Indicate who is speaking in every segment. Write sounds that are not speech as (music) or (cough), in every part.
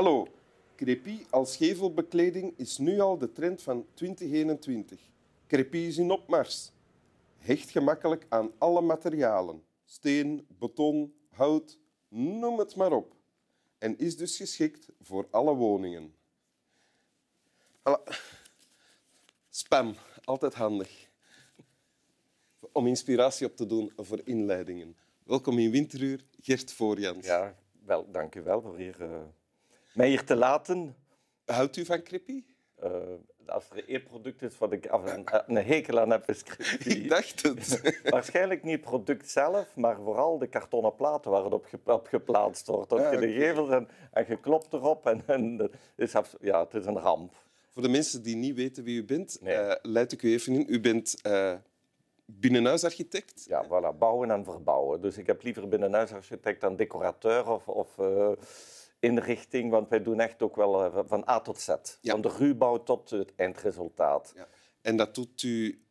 Speaker 1: Hallo, crepie als gevelbekleding is nu al de trend van 2021. Crepie is in opmars. Hecht gemakkelijk aan alle materialen. Steen, beton, hout, noem het maar op. En is dus geschikt voor alle woningen. Voilà. Spam, altijd handig. Om inspiratie op te doen voor inleidingen. Welkom in Winteruur, Gert Voorjans.
Speaker 2: Ja, wel, dank u wel voor hier, uh, mij hier te laten.
Speaker 1: Houdt u van crepie?
Speaker 2: Uh, als er één product is wat ik af een, een hekel aan heb, is.
Speaker 1: Ik dacht het. (laughs)
Speaker 2: Waarschijnlijk niet het product zelf, maar vooral de kartonnen platen waar het op, op geplaatst wordt. Op
Speaker 1: Ah,
Speaker 2: je de gevels en, en je klopt erop. En, en het, is ja, het is een ramp.
Speaker 1: Voor de mensen die niet weten wie u bent,
Speaker 2: Nee.
Speaker 1: eh, leid ik u even in. U bent eh, binnenhuisarchitect.
Speaker 2: Ja, voilà, bouwen en verbouwen. Dus ik heb liever binnenhuisarchitect dan decorateur of, of eh, inrichting, want wij doen echt ook wel eh, van A tot Z.
Speaker 1: Ja.
Speaker 2: Van de ruwbouw tot het eindresultaat.
Speaker 1: Ja. En dat doet u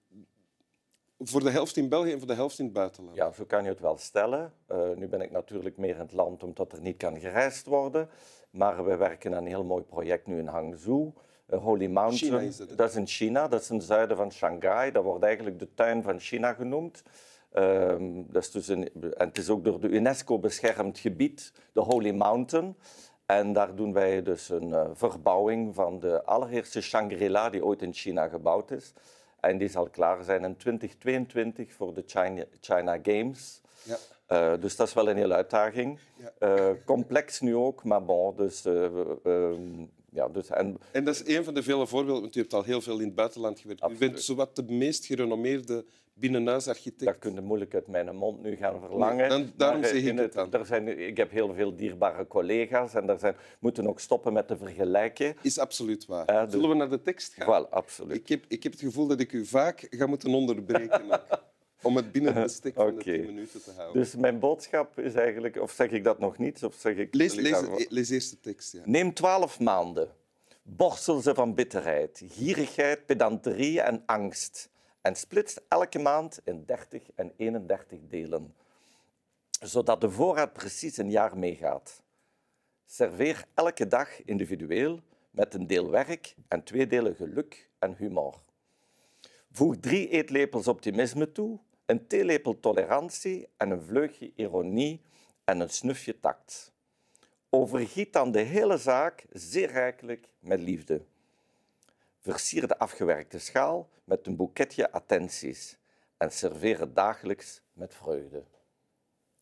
Speaker 1: voor de helft in België en voor de helft in het buitenland.
Speaker 2: Ja, zo kan je het wel stellen. Eh, nu ben ik natuurlijk meer in het land omdat er niet kan gereisd worden. Maar we werken aan een heel mooi project nu in Hangzhou. eh, Holy Mountain.
Speaker 1: China is dat,
Speaker 2: dat is in China, dat is in het zuiden van Shanghai. Dat wordt eigenlijk de tuin van China genoemd. Ehm, dat is dus een, en het is ook door de UNESCO beschermd gebied, de Holy Mountain. En daar doen wij dus een eh, verbouwing van de allereerste Shangri-La die ooit in China gebouwd is. En die zal klaar zijn in 2022 voor de China, China Games.
Speaker 1: Ja.
Speaker 2: Eh, dus dat is wel een hele uitdaging.
Speaker 1: Ja.
Speaker 2: Eh, complex nu ook, maar bon. Dus, eh, ehm, ja, dus, en
Speaker 1: En dat is een van de vele voorbeelden, want u hebt al heel veel in het buitenland gewerkt. U bent zowat de meest gerenommeerde binnenhuisarchitect.
Speaker 2: dat kun je moeilijk uit mijn mond nu gaan verlangen.
Speaker 1: Daarom zeg ik het dan.
Speaker 2: Er zijn, ik heb heel veel dierbare collega's en daar zijn, moeten ook stoppen met te vergelijken.
Speaker 1: Is absoluut waar.
Speaker 2: Dus-
Speaker 1: Zullen we naar de tekst gaan?
Speaker 2: Wel, absoluut.
Speaker 1: Ik heb, ik heb het gevoel dat ik u vaak ga moeten onderbreken. (laughs) om het binnen het bestek van de
Speaker 2: Oké.
Speaker 1: 10 minuten te houden.
Speaker 2: Dus mijn boodschap is eigenlijk, of zeg ik dat nog niet? Of zeg ik,
Speaker 1: lees, lees, lees eerst de tekst. Ja.
Speaker 2: Neem twaalf maanden. Borstel ze van bitterheid, gierigheid, pedanterie en angst. En splitst elke maand in 30 en 31 delen. Zodat de voorraad precies een jaar meegaat. Serveer elke dag individueel met een deel werk en twee delen geluk en humor. Voeg drie eetlepels optimisme toe, een theelepel tolerantie en een vleugje ironie en een snufje tact. Overgiet dan de hele zaak zeer rijkelijk met liefde. Versier de afgewerkte schaal met een boeketje attenties en serveer het dagelijks met vreugde.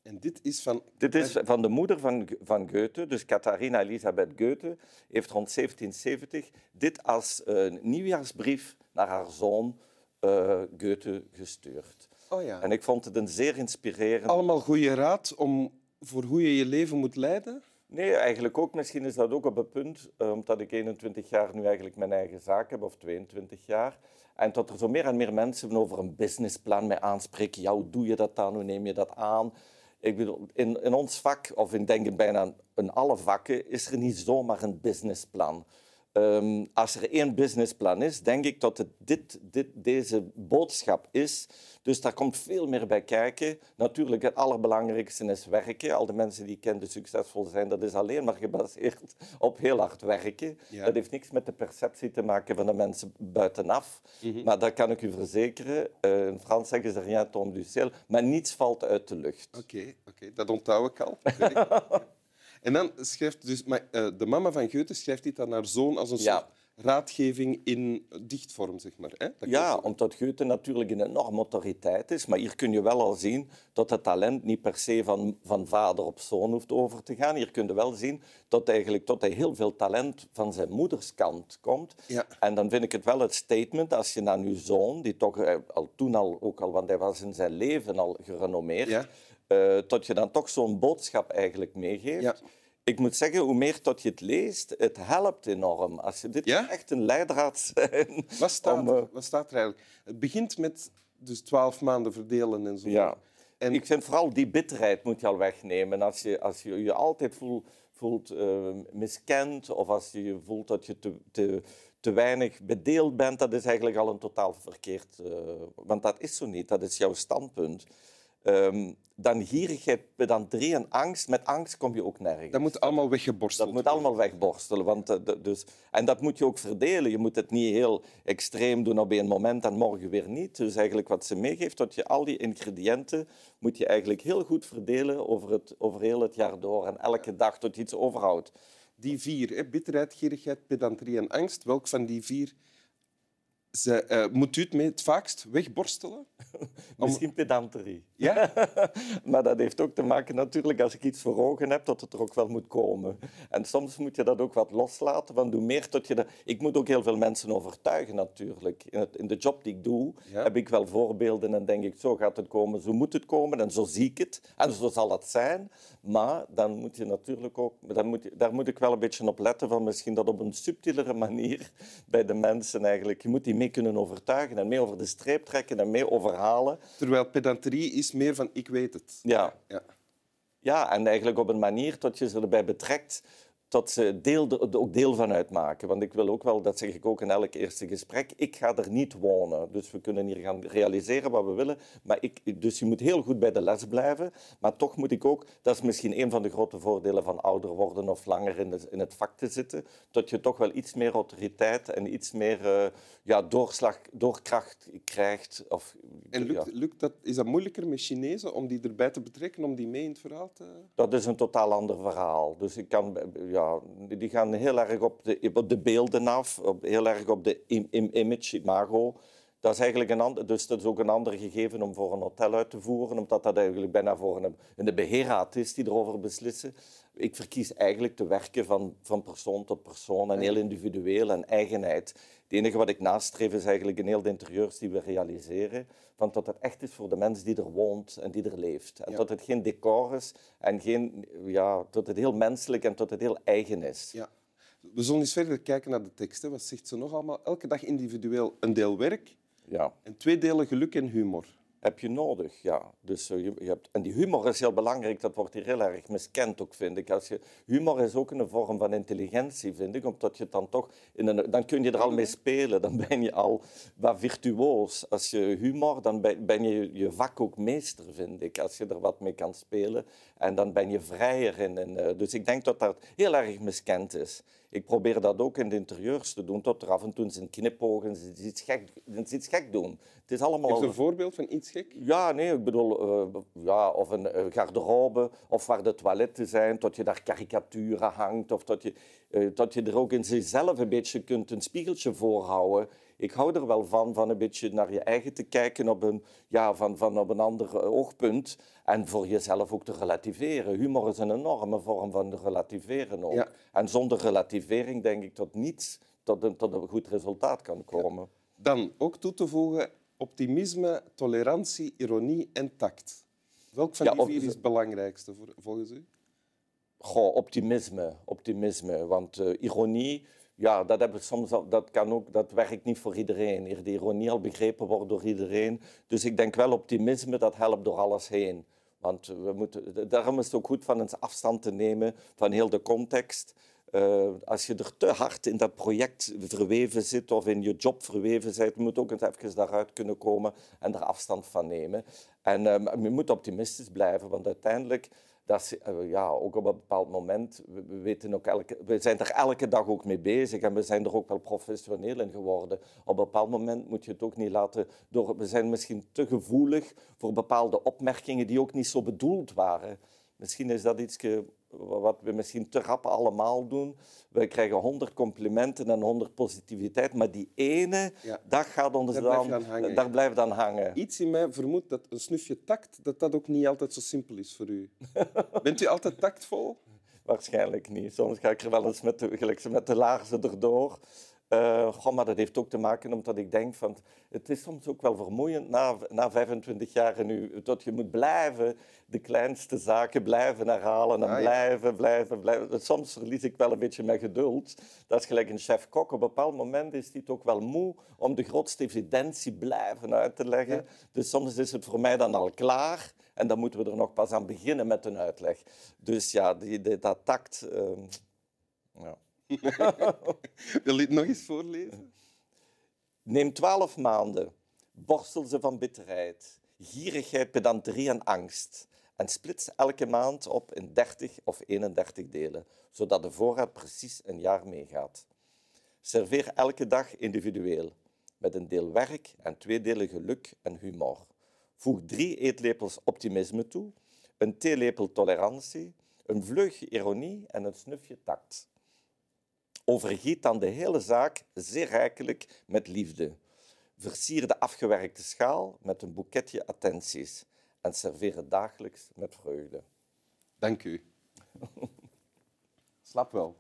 Speaker 1: En dit is van...
Speaker 2: Dit is van de moeder van, van Goethe, dus Catharina Elisabeth Goethe, heeft rond 1770 dit als eh, nieuwjaarsbrief naar haar zoon eh, Goethe gestuurd.
Speaker 1: Oh ja.
Speaker 2: En ik vond het een zeer inspirerend
Speaker 1: Allemaal goede raad om, voor hoe je je leven moet leiden?
Speaker 2: Nee, eigenlijk ook. Misschien is dat ook op het punt, eh, omdat ik 21 jaar nu eigenlijk mijn eigen zaak heb, of 22 jaar. En dat er zo meer en meer mensen over een businessplan mij aanspreken. Ja, hoe doe je dat dan? Hoe neem je dat aan? Ik bedoel, in, in ons vak, of ik denk in bijna in alle vakken, is er niet zomaar een businessplan. Ehm, als er één businessplan is, denk ik dat het dit, dit, deze boodschap is. Dus daar komt veel meer bij kijken. Natuurlijk, het allerbelangrijkste is werken. Al de mensen die ik ken die succesvol zijn, dat is alleen maar gebaseerd op heel hard werken.
Speaker 1: Ja.
Speaker 2: Dat heeft niks met de perceptie te maken van de mensen buitenaf.
Speaker 1: Mhm.
Speaker 2: Maar dat kan ik u verzekeren. Eh, in Frans zeggen ze rien tombe du ciel. Maar niets valt uit de lucht.
Speaker 1: Oké, oké, dat onthoud ik al. (laughs) En dan schrijft dus, maar, eh, de mama van Goethe schrijft dit aan haar zoon als een
Speaker 2: Ja.
Speaker 1: soort raadgeving in dichtvorm, zeg maar. Hè? Dat
Speaker 2: Ja, omdat Goethe natuurlijk een enorme autoriteit is. Maar hier kun je wel al zien dat het talent niet per se van, van vader op zoon hoeft over te gaan. Hier kun je wel zien dat, eigenlijk, dat hij heel veel talent van zijn moederskant komt.
Speaker 1: Ja.
Speaker 2: En dan vind ik het wel het statement als je naar uw zoon, die toch eh, al toen al, ook al, want hij was in zijn leven al gerenommeerd,
Speaker 1: Ja.
Speaker 2: Eh, dat je dan toch zo'n boodschap eigenlijk meegeeft.
Speaker 1: Ja.
Speaker 2: Ik moet zeggen, hoe meer dat je het leest, het helpt enorm. Als je dit
Speaker 1: Ja?
Speaker 2: echt een leidraad zijn.
Speaker 1: Wat staat,
Speaker 2: om, eh,
Speaker 1: er, wat staat er eigenlijk? Het begint met dus twaalf maanden verdelen en zo.
Speaker 2: Ja.
Speaker 1: En
Speaker 2: Ik vind vooral die bitterheid moet je al wegnemen. Als je als je, je altijd voelt, voelt eh, miskend of als je je voelt dat je te, te, te weinig bedeeld bent, dat is eigenlijk al een totaal verkeerd... want dat is zo niet, dat is jouw standpunt. Ehm, dan gierigheid, pedanterie en angst. Met angst kom je ook nergens.
Speaker 1: Dat moet allemaal weggeborsteld
Speaker 2: Dat moet allemaal wegborstelen. Want, eh, dus, en dat moet je ook verdelen. Je moet het niet heel extreem doen op één moment en morgen weer niet. Dus eigenlijk wat ze meegeeft, dat je al die ingrediënten moet je eigenlijk heel goed verdelen over, het, over heel het jaar door. En elke dag tot je iets overhoudt.
Speaker 1: Die vier, hè, bitterheid, gierigheid, pedanterie en angst, welk van die vier ze, eh, moet u het mee het vaakst wegborstelen? (laughs)
Speaker 2: Misschien pedanterie.
Speaker 1: Ja? (laughs)
Speaker 2: Maar dat heeft ook te maken natuurlijk als ik iets voor ogen heb, dat het er ook wel moet komen. En soms moet je dat ook wat loslaten, want hoe meer tot je... Dat... Ik moet ook heel veel mensen overtuigen natuurlijk. In, het- in de job die ik doe,
Speaker 1: Ja.
Speaker 2: heb ik wel voorbeelden en denk ik, zo gaat het komen, zo moet het komen en zo zie ik het. En zo zal het zijn. Maar dan moet je natuurlijk ook... Dan moet je, daar moet ik wel een beetje op letten, van misschien dat op een subtielere (laughs) manier bij de mensen eigenlijk... Je moet die mee kunnen overtuigen en mee over de streep trekken en mee overhalen.
Speaker 1: Terwijl pedanterie is meer van ik weet het.
Speaker 2: Ja,
Speaker 1: Ja.
Speaker 2: ja, en eigenlijk op een manier dat je ze erbij betrekt dat ze deel, er ook deel van uitmaken. Want ik wil ook wel, dat zeg ik ook in elk eerste gesprek, ik ga er niet wonen. Dus we kunnen hier gaan realiseren wat we willen. Maar ik, dus je moet heel goed bij de les blijven. Maar toch moet ik ook, dat is misschien een van de grote voordelen van ouder worden of langer in, de- in het vak te zitten, dat je toch wel iets meer autoriteit en iets meer eh, ja, doorslag, doorkracht krijgt. Of,
Speaker 1: En
Speaker 2: ja.
Speaker 1: lukt, lukt dat, is dat moeilijker met Chinezen om die erbij te betrekken, om die mee in het verhaal te...
Speaker 2: Dat is een totaal ander verhaal. Dus ik kan, ja, die gaan heel erg op de, op de beelden af, op, heel erg op de im, im- image, imago. Dat is eigenlijk een ander, dus dat is ook een ander gegeven om voor een hotel uit te voeren, omdat dat eigenlijk bijna voor een, een beheerraad is die erover beslissen. Ik verkies eigenlijk te werken van, van persoon tot persoon en heel individueel en eigenheid. Het enige wat ik nastreef is eigenlijk in heel de interieurs die we realiseren, van dat het echt is voor de mens die er woont en die er leeft. En
Speaker 1: Ja.
Speaker 2: dat het geen decor is en geen, ja, dat het heel menselijk en dat het heel eigen is.
Speaker 1: Ja. We zullen eens verder kijken naar de tekst. Hè. Wat zegt ze nog allemaal? Elke dag individueel een deel werk
Speaker 2: Ja.
Speaker 1: en twee delen geluk en humor.
Speaker 2: heb je nodig. Ja. Dus, eh, je, je hebt, en die humor is heel belangrijk, dat wordt hier heel erg miskend ook, vind ik. Als je, humor is ook een vorm van intelligentie, vind ik, omdat je dan toch... In een, dan kun je er al mee spelen, dan ben je al wat virtuoos. Als je humor, dan ben, ben je je vak ook meester, vind ik, als je er wat mee kan spelen. En dan ben je vrijer in. En, eh, dus ik denk dat dat heel erg miskend is. Ik probeer dat ook in de interieurs te doen, tot er af en toe eens een knipoog en ze iets gek, iets gek doen. Het is allemaal...
Speaker 1: Een voorbeeld van iets gek?
Speaker 2: Ja, nee, ik bedoel, eh, ja, of een eh, garderobe, of waar de toiletten zijn, tot je daar karikaturen hangt, of dat je, dat je er ook in zichzelf een beetje kunt een spiegeltje voorhouden. Ik hou er wel van, van een beetje naar je eigen te kijken op een, ja, van, van op een ander eh, oogpunt. En voor jezelf ook te relativeren. Humor is een enorme vorm van relativeren ook.
Speaker 1: Ja.
Speaker 2: En zonder relativering denk ik dat niets tot een, tot een goed resultaat kan komen.
Speaker 1: Dan ook toe te voegen optimisme, tolerantie, ironie en tact. Welk van die vier is het belangrijkste voor, volgens u?
Speaker 2: Goh, optimisme, optimisme. Want eh, ironie, ja, dat, hebben we soms dat, kan ook, dat werkt niet voor iedereen. Hier de ironie al begrepen wordt door iedereen. Dus ik denk wel optimisme, dat helpt door alles heen. Want we moeten, daarom is het ook goed van eens afstand te nemen van heel de context. Eh, als je er te hard in dat project verweven zit of in je job verweven bent, moet ook eens even daaruit kunnen komen en er afstand van nemen. En eh, maar je moet optimistisch blijven, want uiteindelijk, dat is, eh, ja, ook op een bepaald moment, we, we weten ook elke, we zijn er elke dag ook mee bezig en we zijn er ook wel professioneel in geworden. Op een bepaald moment moet je het ook niet laten door. We zijn misschien te gevoelig voor bepaalde opmerkingen die ook niet zo bedoeld waren. Misschien is dat iets wat we misschien te rap allemaal doen. We krijgen 100 complimenten en 100 positiviteit, maar die ene,
Speaker 1: Ja.
Speaker 2: gaat ons
Speaker 1: Daar
Speaker 2: dan,
Speaker 1: hangen.
Speaker 2: daar blijft dan hangen.
Speaker 1: Iets in mij vermoedt dat een snufje tact dat dat ook niet altijd zo simpel is voor u. (laughs) Bent u altijd tactvol?
Speaker 2: Waarschijnlijk niet. Soms ga ik er wel eens met de, met de laarzen erdoor. Eh, goh, maar dat heeft ook te maken omdat ik denk van... Het is soms ook wel vermoeiend na, na 25 jaar nu, dat je moet blijven de kleinste zaken blijven herhalen en
Speaker 1: Ah, ja.
Speaker 2: blijven, blijven, blijven. Soms verlies ik wel een beetje mijn geduld. Dat is gelijk een chef-kok. Op een bepaald moment is hij ook wel moe om de grootste evidentie blijven uit te leggen.
Speaker 1: Ja.
Speaker 2: Dus soms is het voor mij dan al klaar en dan moeten we er nog pas aan beginnen met een uitleg. Dus ja, die, die- dat tact... ehm, ja. (laughs)
Speaker 1: Wil je het nog eens voorlezen?
Speaker 2: Neem twaalf maanden, borstel ze van bitterheid, gierigheid, pedanterie en angst. En splits elke maand op in 30 of 31 delen, zodat de voorraad precies een jaar meegaat. Serveer elke dag individueel, met een deel werk en twee delen geluk en humor. Voeg drie eetlepels optimisme toe, een theelepel tolerantie, een vleugje ironie en een snufje tact. Overgiet dan de hele zaak zeer rijkelijk met liefde. Versier de afgewerkte schaal met een boeketje attenties en serveer het dagelijks met vreugde.
Speaker 1: Dank u. (laughs) Slap wel.